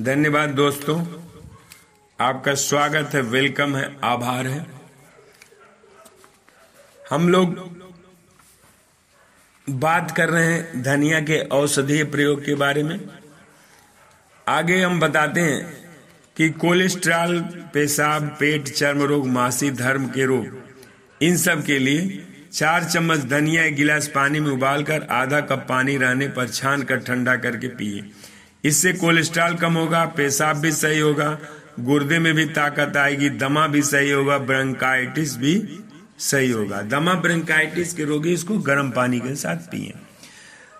धन्यवाद दोस्तों। आपका स्वागत है, वेलकम है, आभार है। हम लोग बात कर रहे हैं धनिया के औषधीय प्रयोग के बारे में। आगे हम बताते हैं कि कोलेस्ट्रॉल, पेशाब, पेट, चर्म रोग, मासी, धर्म के रोग, इन सब के लिए चार चम्मच धनिया एक गिलास पानी में उबालकर आधा कप पानी रहने पर छान कर ठंडा करके पिए। इससे कोलेस्ट्रॉल कम होगा, पेशाब भी सही होगा, गुर्दे में भी ताकत आएगी, दमा भी सही होगा, ब्रंकाइटिस भी सही होगा। दमा, ब्रंकाइटिस के रोगी इसको गर्म पानी के साथ पिए।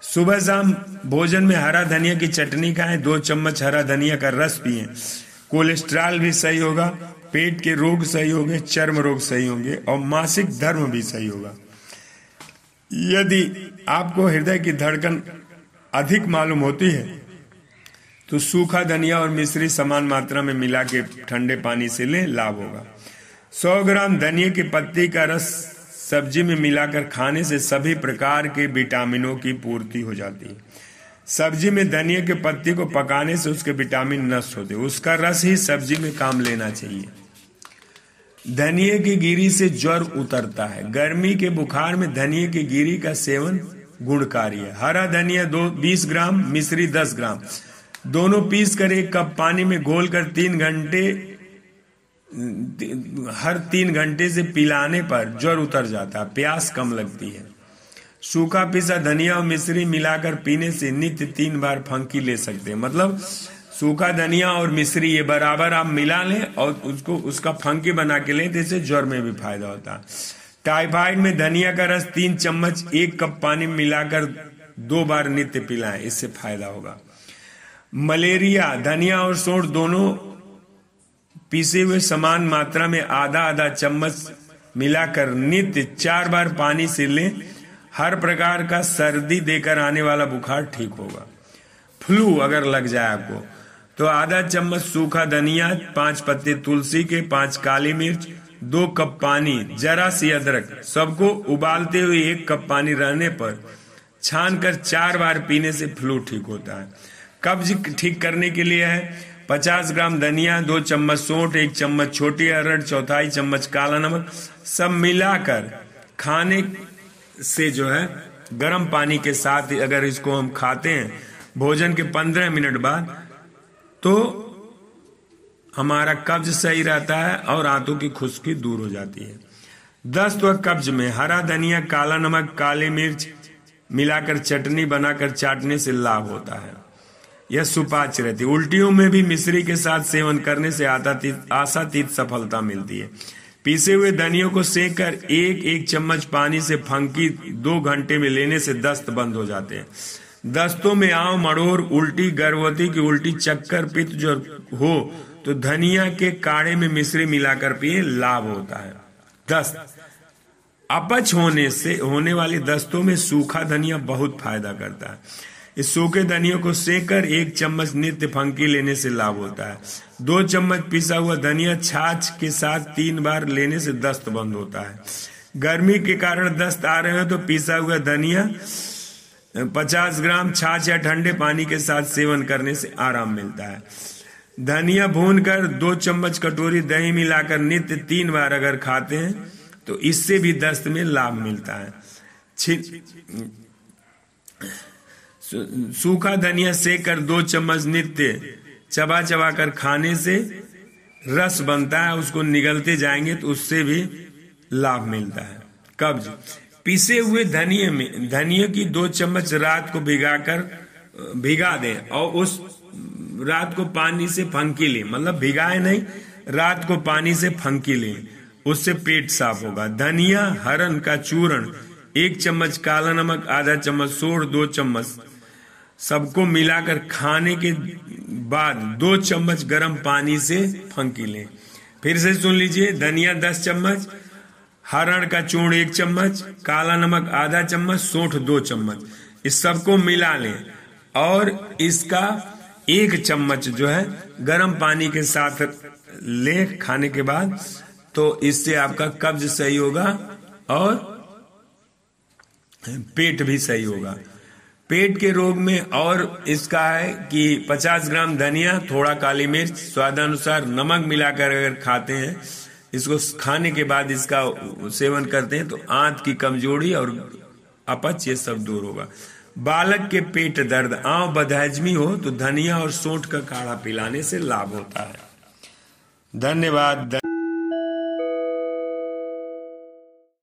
सुबह शाम भोजन में हरा धनिया की चटनी खाएँ, दो चम्मच हरा धनिया का रस पिए। कोलेस्ट्रॉल भी सही होगा, पेट के रोग सही होंगे, चर्म रोग सही होंगे और मासिक धर्म भी सही होगा। यदि आपको हृदय की धड़कन अधिक मालूम होती है तो सूखा धनिया और मिश्री समान मात्रा में मिला के ठंडे पानी से लें, लाभ होगा। 100 ग्राम धनिया के पत्ती का रस सब्ज़ी में मिलाकर खाने से सभी प्रकार के विटामिनों की पूर्ति हो जाती है। सब्ज़ी में धनिया के पत्ती को पकाने से उसके विटामिन नष्ट होते उसका रस ही सब्ज़ी में काम लेना चाहिए। धनिया की गिरी से ज्वर उतरता है। गर्मी के बुखार में धनिया की गिरी का सेवन गुणकारी है। हरा धनिया दो, बीस ग्राम, मिश्री दस ग्राम। दोनों पीस कर एक कप पानी में घोल कर तीन घंटे, हर तीन घंटे से पिलाने पर ज्वर उतर जाता है, प्यास कम लगती है। सूखा पिसा धनिया और मिश्री मिलाकर पीने से नित्य तीन बार फंकी ले सकते हैं। मतलब सूखा धनिया और मिश्री ये बराबर आप मिला लें और उसको, उसका फंकी बना के लें जैसे ज्वर में भी फ़ायदा होता है। टाइफाइड में धनिया का रस तीन चम्मच, एक कप पानी में मिलाकर दो बार नित्य पिलाएँ, इससे फ़ायदा होगा। मलेरिया, धनिया और सोंठ दोनों पीसे हुए समान मात्रा में आधा आधा चम्मच मिलाकर नित्य चार बार पानी से लें। हर प्रकार का सर्दी देकर आने वाला बुखार ठीक होगा। फ्लू अगर लग जाए आपको तो आधा चम्मच सूखा धनिया, पाँच पत्ते तुलसी के, पाँच काली मिर्च, दो कप पानी, जरा सी अदरक, सबको उबालते हुए एक कप पानी रहने पर छान कर चार बार पीने से फ्लू ठीक होता है। कब्ज ठीक करने के लिए है। पचास ग्राम धनिया, दो चम्मच सोंठ, एक चम्मच छोटी अरहर चौथाई चम्मच काला नमक, सब मिलाकर खाने से जो है, गर्म पानी के साथ अगर इसको हम खाते हैं, भोजन के पंद्रह मिनट बाद तो हमारा कब्ज सही रहता है और आंतों की खुशकी दूर हो जाती है। दस्त व कब्ज में, हरा धनिया, काला नमक, काली मिर्च मिलाकर चटनी बनाकर चाटने से लाभ होता है। यह सुपाच्य रहती है उल्टियों में भी मिश्री के साथ सेवन करने से आशातीत सफलता मिलती है। पीसे हुए धनियों को सेक कर एक एक चम्मच पानी से फंकी दो घंटे में लेने से दस्त बंद हो जाते हैं। दस्तों में आव मड़ोर, उल्टी, गर्भवती की उल्टी, चक्कर, पित्त जो हो तो धनिया के काढ़े में मिश्री मिलाकर पिए, लाभ होता है। दस्त। अपच होने से, होने वाली दस्तों में सूखा धनिया बहुत फ़ायदा करता है। इस सूखे धनियों को सेकर एक चम्मच नित्य फंकी लेने से लाभ होता है। दो चम्मच पिसा हुआ धनिया छाछ के साथ तीन बार लेने से दस्त बंद होता है। गर्मी के कारण दस्त आ रहे हो तो पिसा हुआ धनिया, पचास ग्राम छाछ या ठंडे पानी के साथ सेवन करने से आराम मिलता है। धनिया भून कर दो चम्मच कटोरी दही मिलाकर नित्य तीन बार अगर खाते हैं तो इससे भी दस्त में लाभ मिलता है। सूखा धनिया सेक कर दो चम्मच नित्य, चबा चबा कर खाने से रस बनता है, उसको निगलते जाएँगे तो उससे भी लाभ मिलता है। कब्ज, पीसे हुए धनिया में, धनिया की दो चम्मच रात को भिगा कर भिगा दें और उस रात को पानी से फंकी लें मतलब भिगाए नहीं, रात को पानी से फंकी लें, उससे पेट साफ़ होगा। धनिया, हरन का चूर्ण, एक चम्मच काला नमक, आधा चम्मच सोड़ दो चम्मच सबको मिलाकर खाने के बाद दो चम्मच गर्म पानी से फंकी लें। फिर से सुन लीजिए, धनिया दस चम्मच, हरण का चूर्ण एक चम्मच, काला नमक आधा चम्मच, सोठ दो चम्मच। इस सबको मिला लें और इसका एक चम्मच जो है गर्म पानी के साथ ले खाने के बाद। तो इससे आपका कब्ज सही होगा और पेट भी सही होगा। पेट के रोग में और इसका है कि 50 ग्राम धनिया, थोड़ा काली मिर्च, स्वादानुसार नमक मिलाकर अगर खाते हैं, इसको खाने के बाद इसका सेवन करते हैं तो आंत की कमज़ोरी और अपच ये सब दूर होगा। बालक के पेट दर्द, आव बदहजमी हो तो धनिया और सोंठ का काढ़ा पिलाने से लाभ होता है। धन्यवाद।